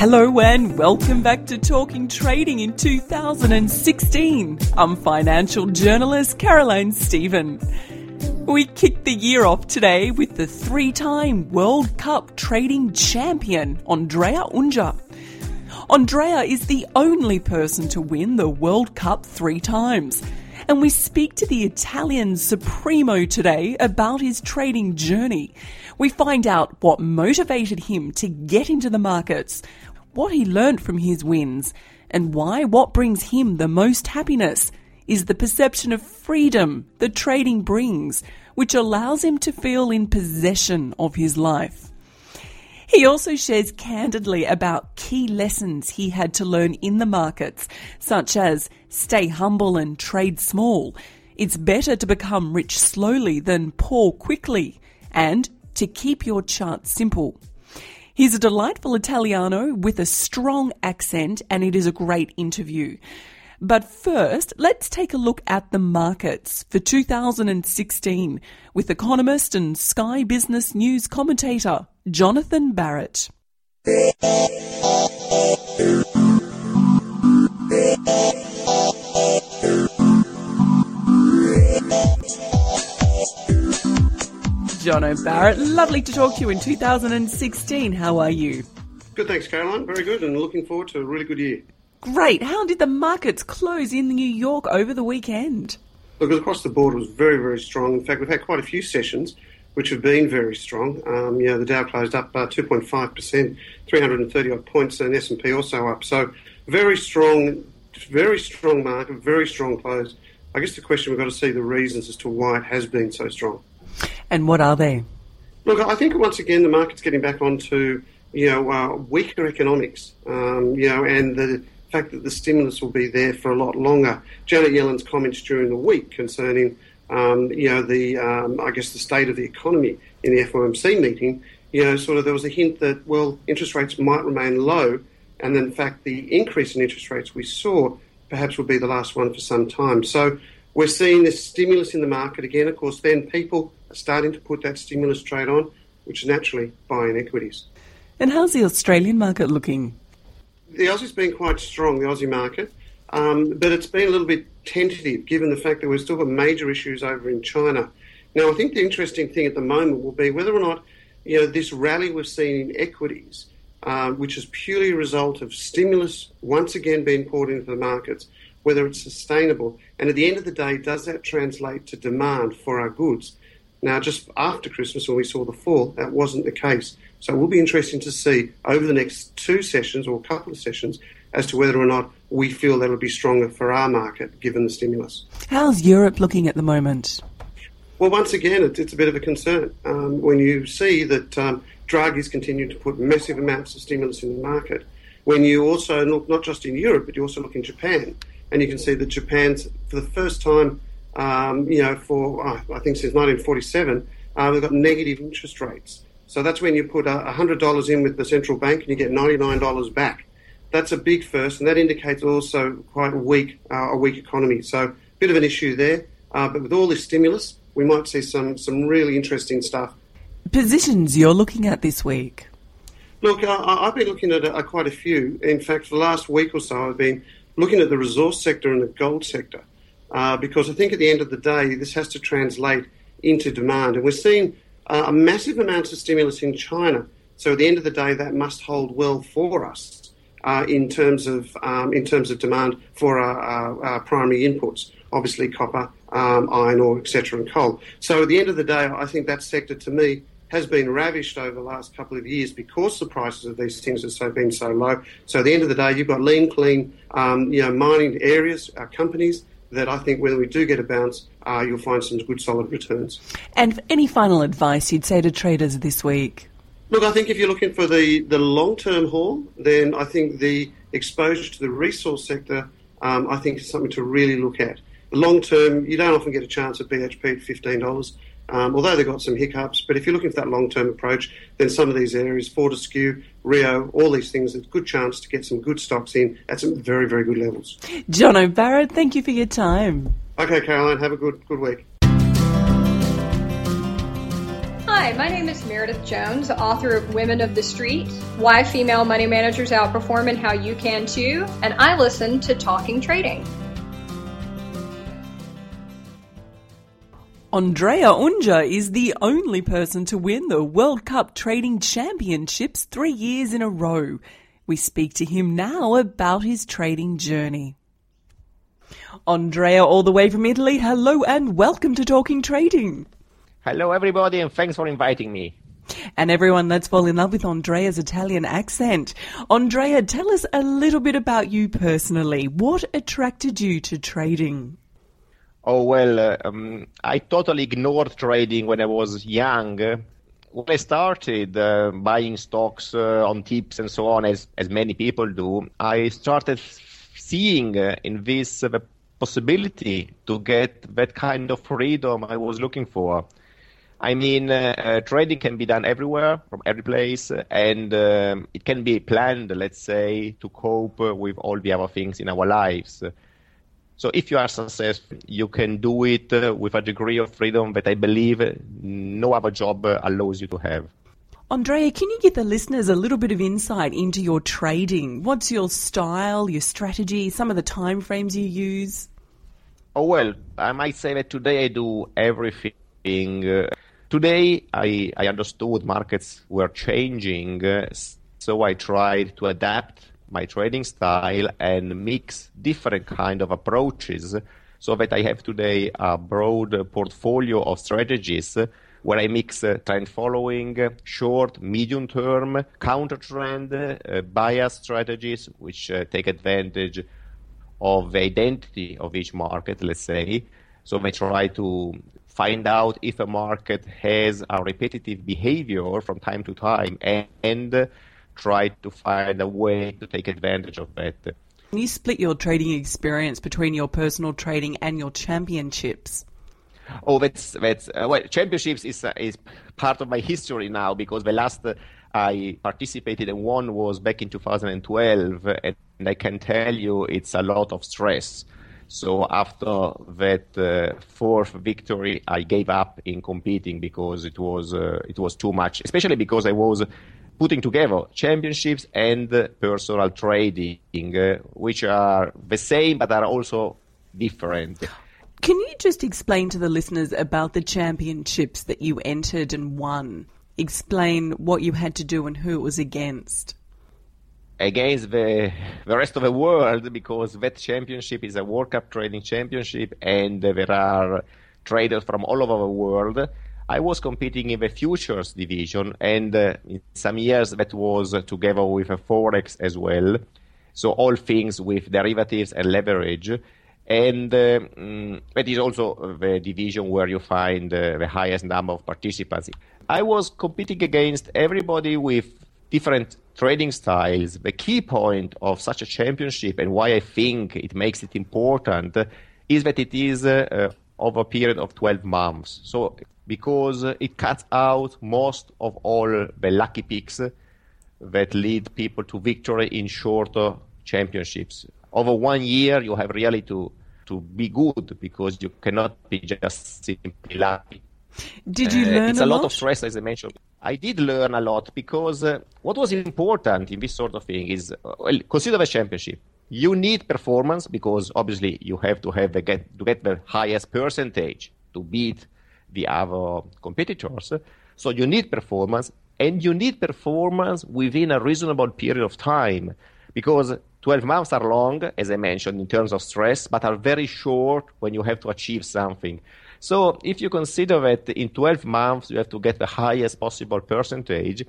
Hello and welcome back to Talking Trading in 2016. I'm financial journalist Caroline Stephen. We kick the year off today with the three time World Cup trading champion, Andrea Unger. Andrea is the only person to win the World Cup three times. And we speak to the Italian Supremo today about his trading journey. We find out what motivated him to get into the markets, what he learnt from his wins, and why what brings him the most happiness is the perception of freedom that trading brings, which allows him to feel in possession of his life. He also shares candidly about key lessons he had to learn in the markets, such as stay humble and trade small. It's better to become rich slowly than poor quickly, and to keep your chart simple. He's a delightful Italiano with a strong accent, and it is a great interview. But first, let's take a look at the markets for 2016 with economist and Sky Business News commentator Jonathan Barrett. Jono O'Barrett. Lovely to talk to you in 2016. How are you? Good, thanks, Caroline. Very good, and looking forward to a really good year. Great. How did the markets close in New York over the weekend? Look, across the board, it was very, very strong. In fact, we've had quite a few sessions which have been very strong. Um, you know, the Dow closed up uh, 2.5%, 330 odd points, and S&P also up. So, very strong, very strong market, very strong close. I guess the question we've got to see the reasons as to why it has been so strong. And what are they? Look, I think once again the market's getting back onto you know uh, weaker economics, um, you know, and the fact that the stimulus will be there for a lot longer. Janet Yellen's comments during the week concerning um, you know the um, I guess the state of the economy in the FOMC meeting, you know, sort of there was a hint that well interest rates might remain low, and in fact the increase in interest rates we saw perhaps will be the last one for some time. So we're seeing this stimulus in the market again. Of course, then people are starting to put that stimulus trade on, which is naturally buying equities. And how's the Australian market looking? The Aussie's been quite strong, the Aussie market, um, but it's been a little bit tentative given the fact that we've still got major issues over in China. Now, I think the interesting thing at the moment will be whether or not you know this rally we've seen in equities, uh, which is purely a result of stimulus once again being poured into the markets, whether it's sustainable. And at the end of the day, does that translate to demand for our goods? Now, just after Christmas, when we saw the fall, that wasn't the case. So it will be interesting to see over the next two sessions or a couple of sessions as to whether or not we feel that'll be stronger for our market given the stimulus. How's Europe looking at the moment? Well, once again, it's, it's a bit of a concern um, when you see that um, Draghi's continuing to put massive amounts of stimulus in the market. When you also look not just in Europe, but you also look in Japan, and you can see that Japan's, for the first time, um, you know, for uh, I think since 1947, uh, they've got negative interest rates. So that's when you put $100 in with the central bank and you get $99 back. That's a big first, and that indicates also quite a weak, uh, a weak economy. So a bit of an issue there. Uh, but with all this stimulus, we might see some, some really interesting stuff. Positions you're looking at this week? Look, I, have been looking at a, quite a few. In fact, for the last week or so, I've been looking at the resource sector and the gold sector uh, because I think at the end of the day, this has to translate into demand. And we're seeing uh, a massive amount of stimulus in China. So at the end of the day, that must hold well for us. uh, in terms of um, in terms of demand for our, our, our primary inputs, obviously copper, um, iron ore, etc., and coal. So at the end of the day, I think that sector to me has been ravished over the last couple of years because the prices of these things have so been so low. So at the end of the day, you've got lean, clean, um, you know, mining areas, uh, companies that I think when we do get a bounce, uh, you'll find some good solid returns. And any final advice you'd say to traders this week? Look, I think if you're looking for the, the long term haul, then I think the exposure to the resource sector, um, I think, is something to really look at. Long term, you don't often get a chance at BHP at $15 um, although they've got some hiccups. But if you're looking for that long term approach, then some of these areas, Fortescue, Rio, all these things, there's a good chance to get some good stocks in at some very, very good levels. John O'Barrett, thank you for your time. Okay, Caroline, have a good, good week. Hi, my name is Meredith Jones, author of Women of the Street Why Female Money Managers Outperform and How You Can Too, and I listen to Talking Trading. Andrea Unger is the only person to win the World Cup Trading Championships three years in a row. We speak to him now about his trading journey. Andrea, all the way from Italy, hello and welcome to Talking Trading. Hello, everybody, and thanks for inviting me. And everyone, let's fall in love with Andrea's Italian accent. Andrea, tell us a little bit about you personally. What attracted you to trading? Oh well, uh, um, I totally ignored trading when I was young. When I started uh, buying stocks uh, on tips and so on, as as many people do, I started seeing uh, in this uh, the possibility to get that kind of freedom I was looking for. I mean, uh, trading can be done everywhere, from every place, and um, it can be planned, let's say, to cope with all the other things in our lives. So if you are successful, you can do it uh, with a degree of freedom that I believe no other job uh, allows you to have. Andrea, can you give the listeners a little bit of insight into your trading? What's your style, your strategy, some of the time frames you use? Oh well, I might say that today I do everything. Uh, today I, I understood markets were changing, so I tried to adapt my trading style and mix different kind of approaches so that I have today a broad portfolio of strategies where I mix uh, trend following, short, medium term, counter trend, uh, bias strategies, which uh, take advantage of the identity of each market, let's say. So I try to find out if a market has a repetitive behavior from time to time and, and try to find a way to take advantage of that. Can you split your trading experience between your personal trading and your championships? Oh, that's that's uh, well, championships is uh, is part of my history now because the last uh, I participated in one was back in 2012, and I can tell you it's a lot of stress. So after that uh, fourth victory, I gave up in competing because it was uh, it was too much, especially because I was putting together championships and personal trading, uh, which are the same but are also different. Can you just explain to the listeners about the championships that you entered and won? Explain what you had to do and who it was against. Against the, the rest of the world, because that championship is a World Cup trading championship, and there are traders from all over the world I was competing in the futures division, and uh, in some years that was together with a forex as well. So all things with derivatives and leverage. And uh, mm, that is also the division where you find uh, the highest number of participants. I was competing against everybody with different trading styles. The key point of such a championship and why I think it makes it important is that it is uh, over a period of 12 months. So because it cuts out most of all the lucky picks that lead people to victory in shorter championships. Over one year, you have really to, to be good because you cannot be just simply lucky. Did you uh, learn It's a, a lot? lot of stress, as I mentioned. I did learn a lot because uh, what was important in this sort of thing is uh, well, consider the championship. You need performance because obviously you have to have the get, to get the highest percentage to beat the other competitors. So you need performance, and you need performance within a reasonable period of time. because 12 months are long, as I mentioned, in terms of stress, but are very short when you have to achieve something. So if you consider that in 12 months you have to get the highest possible percentage,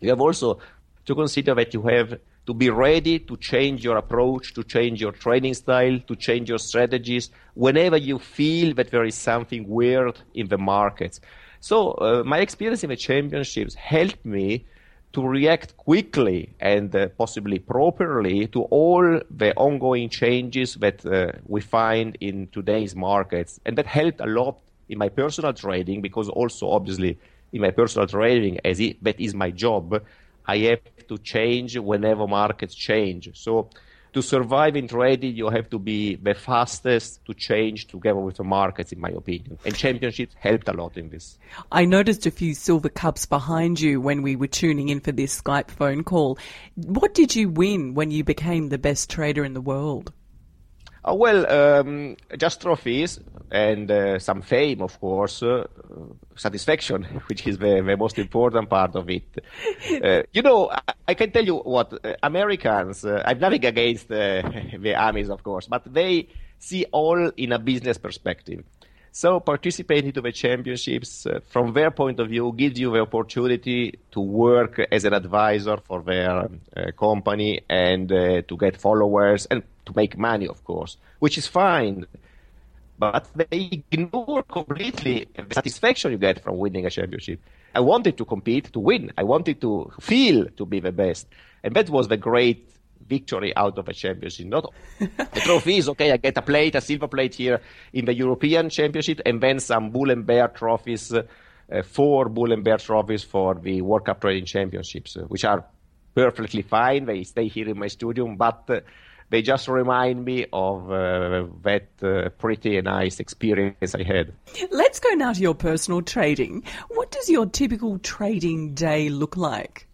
you have also to consider that you have to be ready to change your approach, to change your training style, to change your strategies whenever you feel that there is something weird in the markets. So uh, my experience in the championships helped me to react quickly and uh, possibly properly to all the ongoing changes that uh, we find in today's markets. And that helped a lot in my personal trading because also obviously in my personal trading, as it, that is my job, I have to change whenever markets change. So to survive in trading, you have to be the fastest to change together with the markets, in my opinion. And championships helped a lot in this. I noticed a few silver cups behind you when we were tuning in for this Skype phone call. What did you win when you became the best trader in the world? Uh, well, um, just trophies and uh, some fame, of course, uh, satisfaction, which is the, the, most important part of it. Uh, you know, I, I, can tell you what uh, Americans. Uh, I'm nothing against the armies, of course, but they see all in a business perspective. So participating to the championships, uh, from their point of view, gives you the opportunity to work as an advisor for their uh, company and uh, to get followers and to make money, of course, which is fine. But they ignore completely the satisfaction you get from winning a championship. I wanted to compete to win. I wanted to feel to be the best. And that was the great victory out of a championship. Not the trophy is okay. I get a plate, a silver plate here in the European Championship, and then some Bull and Bear trophies, uh, four Bull and Bear trophies for the World Cup Trading Championships, uh, which are perfectly fine. They stay here in my studio, but uh, they just remind me of uh, that uh, pretty nice experience I had. Let's go now to your personal trading. What does your typical trading day look like?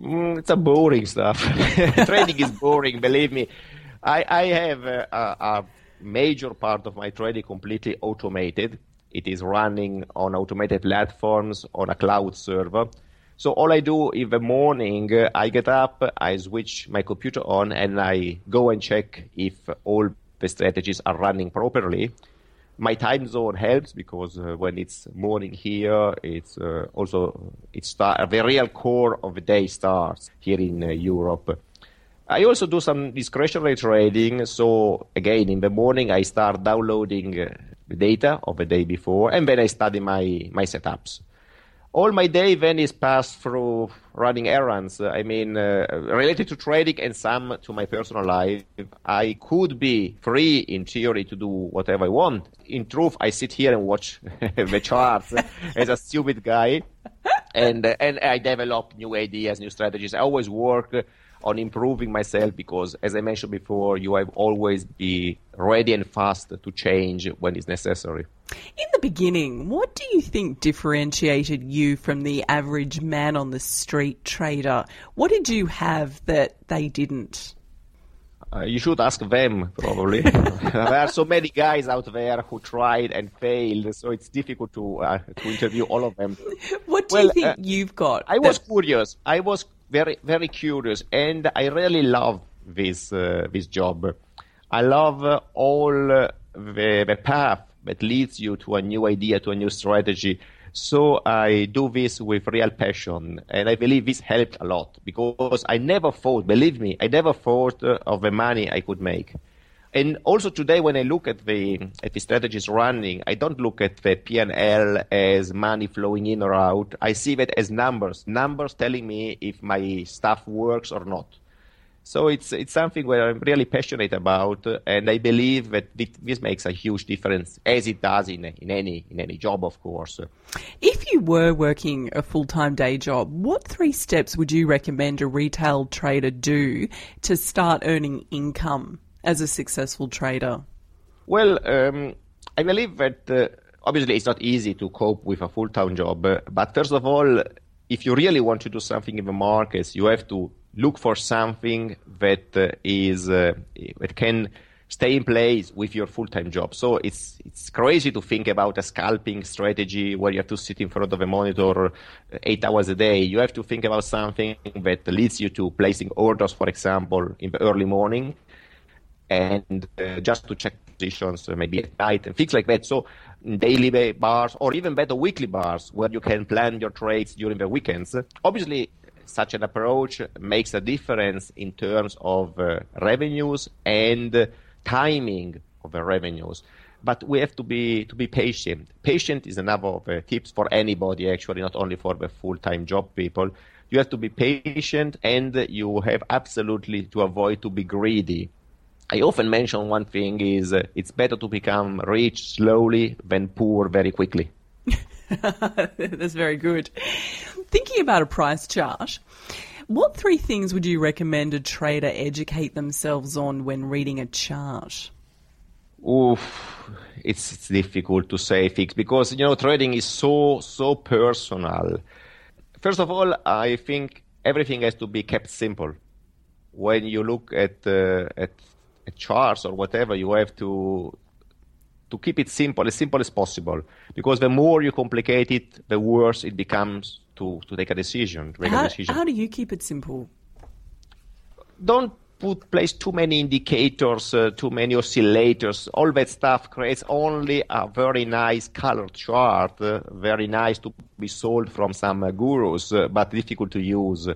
Mm, it's a boring stuff. trading is boring, believe me. I, I have a, a major part of my trading completely automated. It is running on automated platforms on a cloud server. So all I do in the morning, uh, I get up, I switch my computer on, and I go and check if all the strategies are running properly. My time zone helps because uh, when it's morning here, it's uh, also it start, the real core of the day starts here in uh, Europe. I also do some discretionary trading. So again, in the morning, I start downloading uh, the data of the day before, and then I study my my setups all my day then is passed through running errands. I mean, uh, related to trading and some to my personal life. I could be free in theory to do whatever I want. In truth, I sit here and watch the charts as a stupid guy, and uh, and I develop new ideas, new strategies. I always work on improving myself because, as I mentioned before, you have always be ready and fast to change when it's necessary. In the beginning, what do you think differentiated you from the average man on the street trader? What did you have that they didn't? Uh, you should ask them, probably. there are so many guys out there who tried and failed, so it's difficult to uh, to interview all of them. What do well, you think uh, you've got? I was curious. I was very very curious, and I really love this uh, this job. I love uh, all uh, the, the path that leads you to a new idea, to a new strategy. So I do this with real passion, and I believe this helped a lot because I never thought, believe me, I never thought uh, of the money I could make. And also today, when I look at the at the strategies running, I don't look at the P&L as money flowing in or out. I see that as numbers, numbers telling me if my stuff works or not. So it's it's something where I'm really passionate about, and I believe that this makes a huge difference, as it does in in any in any job, of course. If you were working a full time day job, what three steps would you recommend a retail trader do to start earning income as a successful trader? Well, um, I believe that uh, obviously it's not easy to cope with a full time job, but first of all, if you really want to do something in the markets, you have to look for something that uh, is uh, that can stay in place with your full-time job. So it's it's crazy to think about a scalping strategy where you have to sit in front of a monitor eight hours a day. You have to think about something that leads you to placing orders, for example, in the early morning, and uh, just to check positions uh, maybe at night and things like that. So daily bars or even better weekly bars where you can plan your trades during the weekends. Obviously, such an approach makes a difference in terms of uh, revenues and timing of the revenues. But we have to be to be patient. Patient is another of the tips for anybody, actually, not only for the full-time job people. You have to be patient, and you have absolutely to avoid to be greedy. I often mention one thing is uh, it's better to become rich slowly than poor very quickly. That's very good. Thinking about a price chart, what three things would you recommend a trader educate themselves on when reading a chart? Oof, it's, it's difficult to say things because you know trading is so so personal. First of all, I think everything has to be kept simple. When you look at uh, at, at charts or whatever, you have to to keep it simple, as simple as possible. Because the more you complicate it, the worse it becomes to, to take a decision. To how, a decision. how do you keep it simple? Don't put place too many indicators, uh, too many oscillators. All that stuff creates only a very nice colored chart, uh, very nice to be sold from some uh, gurus, uh, but difficult to use.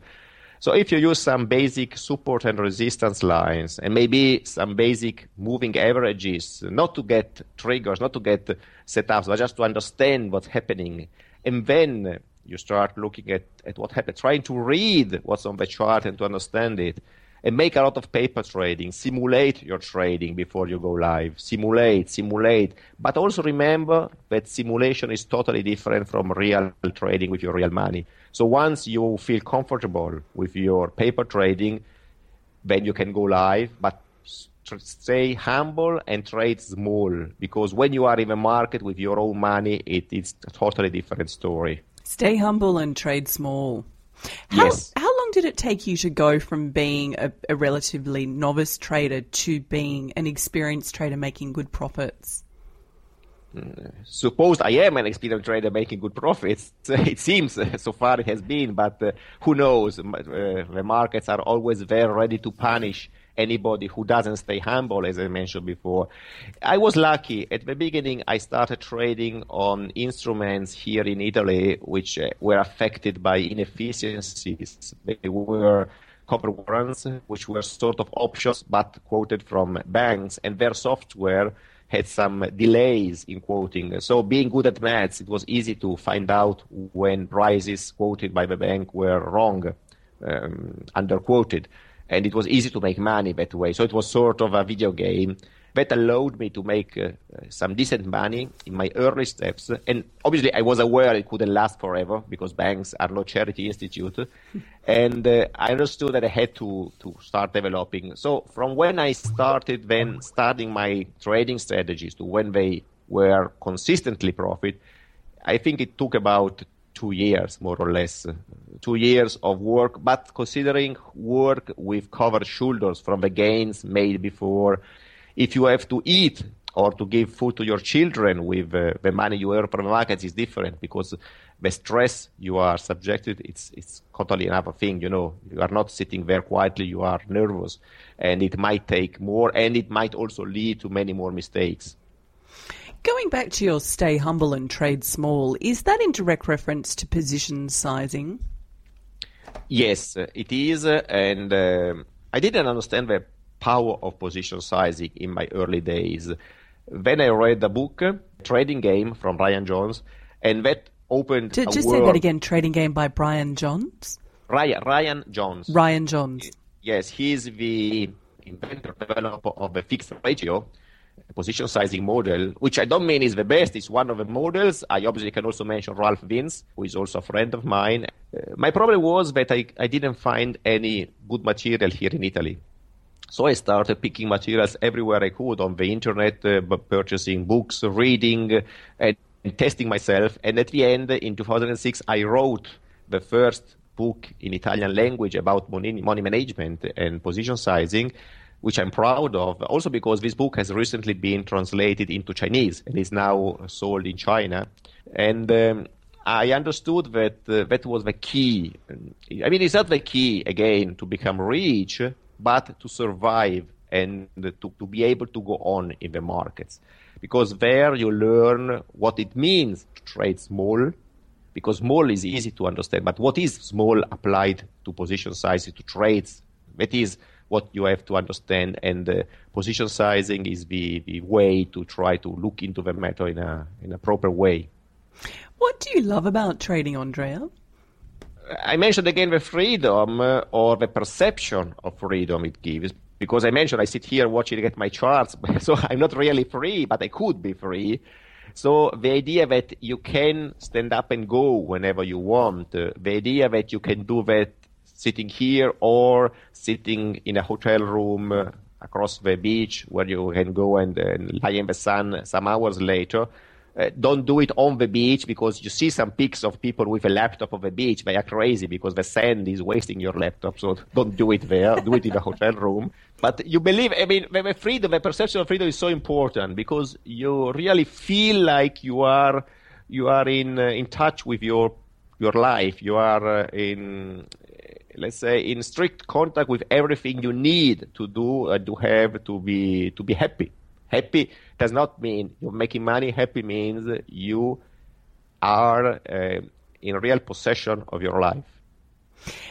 So if you use some basic support and resistance lines and maybe some basic moving averages, not to get triggers, not to get setups, but just to understand what's happening, and then you start looking at, at what happened, trying to read what's on the chart and to understand it and make a lot of paper trading. Simulate your trading before you go live. Simulate, simulate. But also remember that simulation is totally different from real trading with your real money. So once you feel comfortable with your paper trading, then you can go live. But stay humble and trade small because when you are in the market with your own money, it is a totally different story. Stay humble and trade small. How, yes. Did it take you to go from being a, a, relatively novice trader to being an experienced trader making good profits? Mm, suppose I am an experienced trader making good profits. It seems so far it has been, but uh, who knows? Uh, the markets are always very ready to punish anybody who doesn't stay humble, as I mentioned before. I was lucky. At the beginning, I started trading on instruments here in Italy, which uh, were affected by inefficiencies. They were covered warrants, which were sort of options, but quoted from banks, and their software had some delays in quoting. So being good at maths, it was easy to find out when prices quoted by the bank were wrong, um, underquoted and it was easy to make money that way. So it was sort of a video game that allowed me to make uh, some decent money in my early steps. And obviously, I was aware it couldn't last forever because banks are no charity institute. and uh, I understood that I had to, to start developing. So from when I started then starting my trading strategies to when they were consistently profit, I think it took about two years, more or less, two years of work, but considering work with covered shoulders from the gains made before, if you have to eat or to give food to your children with uh, the money you earn from the markets is different because the stress you are subjected, it's, it's totally another thing, you know. You are not sitting there quietly, you are nervous. And it might take more, and it might also lead to many more mistakes. Going back to your stay humble and trade small, is that in direct reference to position sizing? Yes, it is. And uh, I didn't understand the power of position sizing in my early days. Then I read the book, Trading Game from Brian Jones, and that opened. Just, just say that again Trading Game by Brian Jones? Ryan, Ryan Jones. Ryan Jones. Yes, he's the inventor, developer of the fixed ratio position sizing model, which I don't mean is the best, it's one of the models. I obviously can also mention Ralph Vince, who is also a friend of mine. Uh, my problem was that I, I didn't find any good material here in Italy. So I started picking materials everywhere I could on the internet, uh, purchasing books, reading, uh, and, and testing myself. And at the end, in 2006, I wrote the first book in Italian language about money, money management and position sizing which I'm proud of. Also because this book has recently been translated into Chinese and is now sold in China. And um, I understood that uh, that was the key. I mean, it's not the key again to become rich, but to survive and to, to be able to go on in the markets. Because there you learn what it means to trade small, because small is easy to understand, but what is small applied to position sizes, to trades? That is what you have to understand, and uh, position sizing is the, the way to try to look into the matter in a, in a proper way. What do you love about trading, Andrea? I mentioned again the freedom uh, or the perception of freedom it gives. Because I mentioned I sit here watching at my charts, so I'm not really free, but I could be free. So the idea that you can stand up and go whenever you want, uh, the idea that you can do that sitting here or sitting in a hotel room uh, across the beach where you can go and, and lie in the sun some hours later, uh, don't do it on the beach because you see some pics of people with a laptop on the beach. They are crazy because the sand is wasting your laptop. So don't do it there. do it in a hotel room. But you believe, I mean, the freedom, the perception of freedom is so important because you really feel like you are, you are in, uh, in touch with your, your life. You are uh, in, let's say, in strict contact with everything you need to do and to have to be, to be happy. Happy does not mean you're making money. Happy means you are uh, in real possession of your life.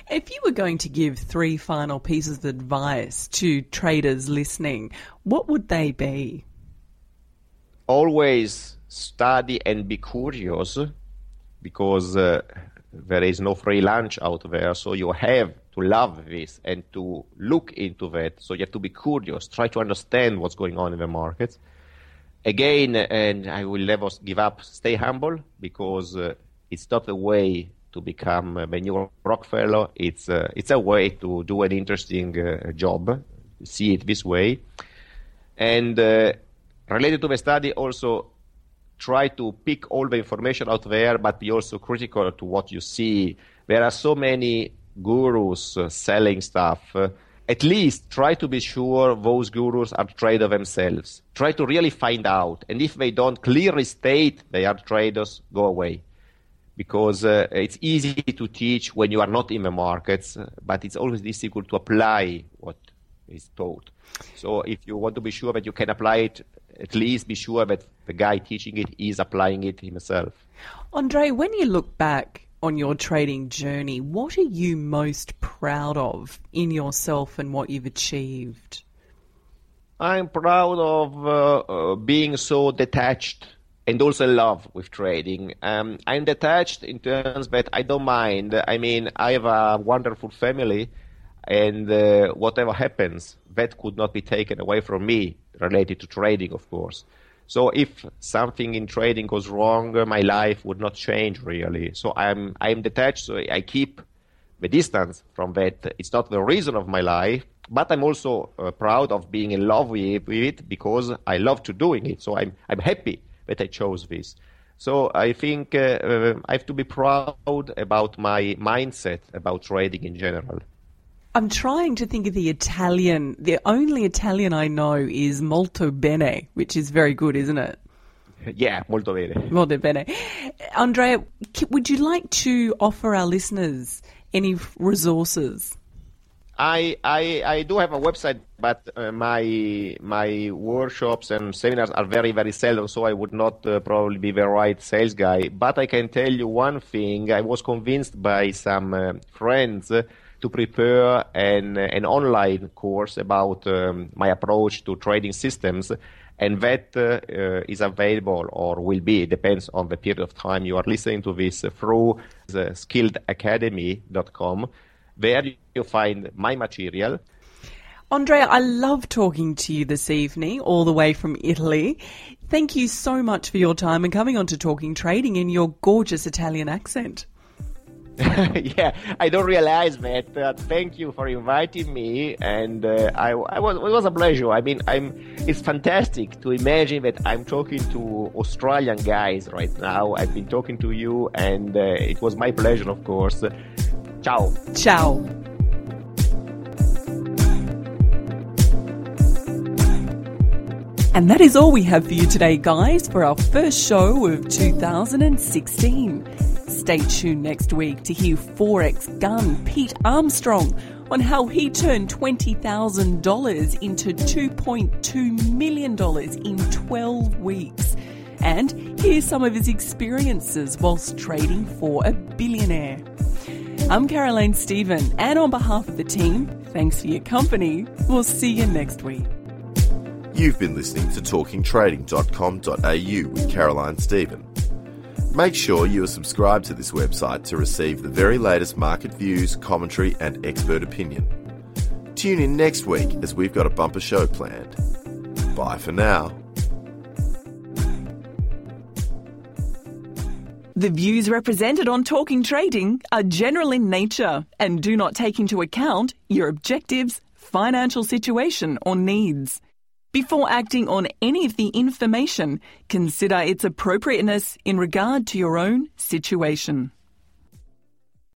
If you were going to give three final pieces of advice to traders listening, what would they be? Always study and be curious because uh, there is no free lunch out there. So you have to love this and to look into that. So you have to be curious, try to understand what's going on in the markets. Again, and I will never give up, stay humble because uh, it's not a way to become a new Rockefeller. It's, uh, it's a way to do an interesting uh, job, see it this way. And uh, related to the study, also try to pick all the information out there, but be also critical to what you see. There are so many gurus uh, selling stuff. Uh, at least try to be sure those gurus are traders themselves. Try to really find out. And if they don't clearly state they are traders, go away. Because uh, it's easy to teach when you are not in the markets, but it's always difficult to apply what is taught. So if you want to be sure that you can apply it at least be sure that the guy teaching it is applying it himself. Andre, when you look back on your trading journey, what are you most proud of in yourself and what you've achieved? I'm proud of uh, uh, being so detached and also love with trading. Um, I'm detached in terms that I don't mind. I mean, I have a wonderful family, and uh, whatever happens, that could not be taken away from me related to trading, of course. So if something in trading goes wrong, my life would not change really. So I'm I'm detached. So I keep the distance from that. It's not the reason of my life, but I'm also uh, proud of being in love with, with it because I love to doing it. So I'm I'm happy that I chose this. So I think uh, uh, I have to be proud about my mindset about trading in general. I'm trying to think of the Italian. The only Italian I know is molto bene, which is very good, isn't it? Yeah, molto bene. Molto bene. Andrea, would you like to offer our listeners any resources? I, I, I do have a website, but uh, my my workshops and seminars are very very seldom, so I would not uh, probably be the right sales guy. But I can tell you one thing: I was convinced by some uh, friends to prepare an, an online course about um, my approach to trading systems. And that uh, is available or will be, depends on the period of time you are listening to this, uh, through the skilledacademy.com. There you find my material. Andrea, I love talking to you this evening, all the way from Italy. Thank you so much for your time and coming on to Talking Trading in your gorgeous Italian accent. yeah, I don't realize that. Uh, thank you for inviting me, and uh, I, I, was it was a pleasure. I mean, I'm it's fantastic to imagine that I'm talking to Australian guys right now. I've been talking to you, and uh, it was my pleasure, of course. Ciao. Ciao. And that is all we have for you today, guys, for our first show of 2016. Stay tuned next week to hear Forex gun Pete Armstrong on how he turned $20,000 into $2.2 million in 12 weeks. And hear some of his experiences whilst trading for a billionaire. I'm Caroline Stephen, and on behalf of the team, thanks for your company. We'll see you next week. You've been listening to talkingtrading.com.au with Caroline Stephen. Make sure you are subscribed to this website to receive the very latest market views, commentary, and expert opinion. Tune in next week as we've got a bumper show planned. Bye for now. The views represented on Talking Trading are general in nature and do not take into account your objectives, financial situation, or needs. Before acting on any of the information, consider its appropriateness in regard to your own situation.